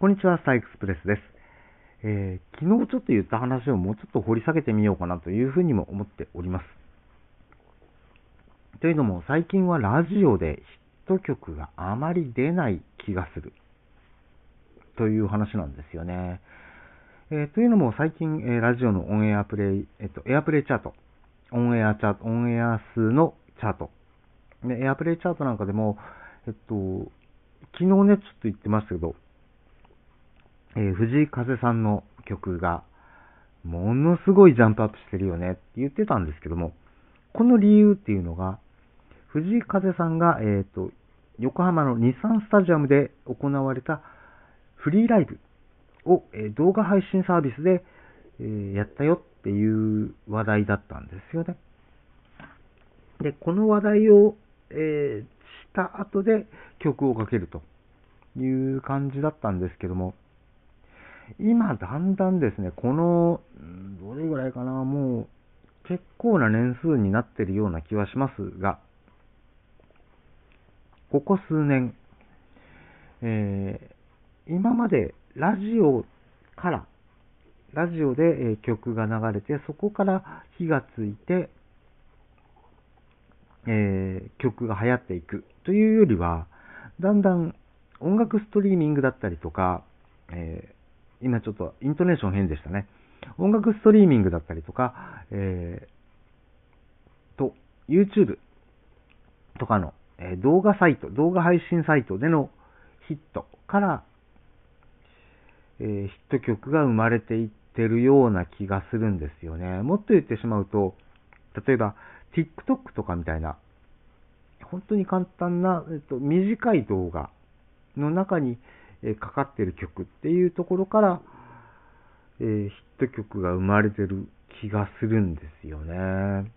こんにちは、スターエクスプレスです。えー、昨日ちょっと言った話をもうちょっと掘り下げてみようかなというふうにも思っております。というのも、最近はラジオでヒット曲があまり出ない気がする。という話なんですよね。えー、というのも、最近、えー、ラジオのオンエアプレイ、えっと、エアプレイチャート、オンエアチャート、オンエア数のチャート、で、エアプレイチャートなんかでも、えっと、昨日ね、ちょっと言ってましたけど、えー、藤井風さんの曲が、ものすごいジャンプアップしてるよねって言ってたんですけども、この理由っていうのが、藤井風さんが、えっ、と、横浜の日産スタジアムで行われたフリーライブを、え、動画配信サービスで、え、やったよっていう話題だったんですよね。で、この話題を、えした後で曲をかけるという感じだったんですけども、今だんだんですね、この、どれぐらいかな、もう結構な年数になっているような気はしますが、ここ数年、えー、今までラジオから、ラジオで曲が流れて、そこから火がついて、えー、曲が流行っていくというよりは、だんだん音楽ストリーミングだったりとか、えー、今ちょっとイントネーション変でしたね。音楽ストリーミングだったりとか、えー、と、YouTube とかの、え動画サイト、動画配信サイトでのヒットから、えー、ヒット曲が生まれていってるような気がするんですよね。もっと言ってしまうと、例えば、TikTok とかみたいな、本当に簡単な、えっと、短い動画の中に、えかかってる曲っていうところから、えー、ヒット曲が生まれてる気がするんですよね。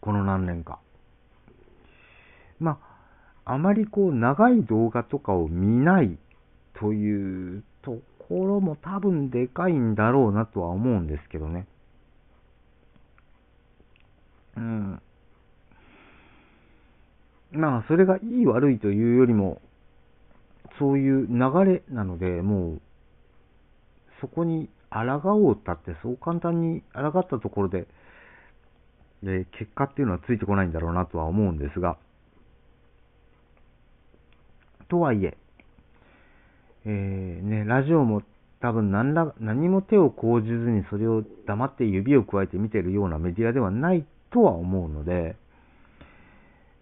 この何年か。まあ、あまりこう長い動画とかを見ないというところも多分でかいんだろうなとは思うんですけどね。うん。まあ、それがいい悪いというよりも、そういう流れなので、もう、そこに抗おうったって、そう簡単に抗ったところで、で結果っていうのはついてこないんだろうなとは思うんですが、とはいえ、えー、ね、ラジオも多分何ら、何も手を講じずにそれを黙って指を加えて見てるようなメディアではないとは思うので、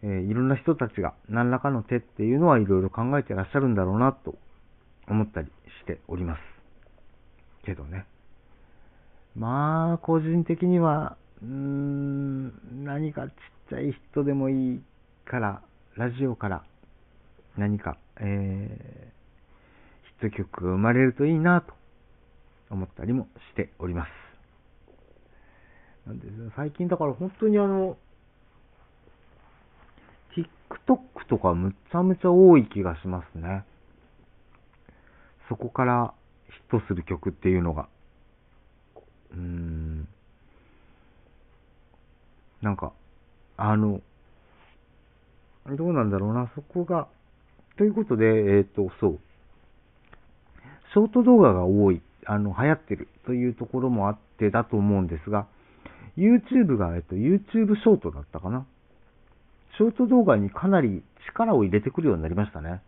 えー、いろんな人たちが何らかの手っていうのはいろいろ考えてらっしゃるんだろうなと思ったりしております。けどね。まあ、個人的には、うーん、何かちっちゃい人でもいいから、ラジオから何か、えー、ヒット曲が生まれるといいなと思ったりもしております。なんで、最近だから本当にあの、TikTok とかむちゃむちゃ多い気がしますね。そこからヒットする曲っていうのが。うーん。なんか、あの、どうなんだろうな、そこが。ということで、えっ、ー、と、そう。ショート動画が多い、あの、流行ってるというところもあってだと思うんですが、YouTube が、えっと、YouTube ショートだったかな。ショート動画にかなり力を入れてくるようになりましたね。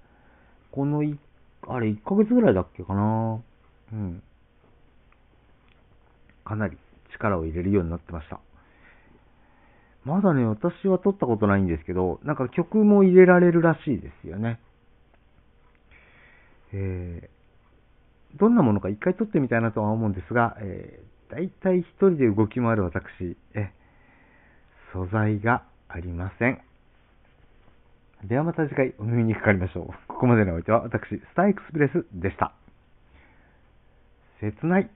このい、あれ、1ヶ月ぐらいだっけかな。うん。かなり力を入れるようになってました。まだね、私は撮ったことないんですけど、なんか曲も入れられるらしいですよね。えー、どんなものか一回撮ってみたいなとは思うんですが、えー大体一人で動き回る私、え、素材がありません。ではまた次回お耳にかかりましょう。ここまでのお相手は私、スターエクスプレスでした。切ない。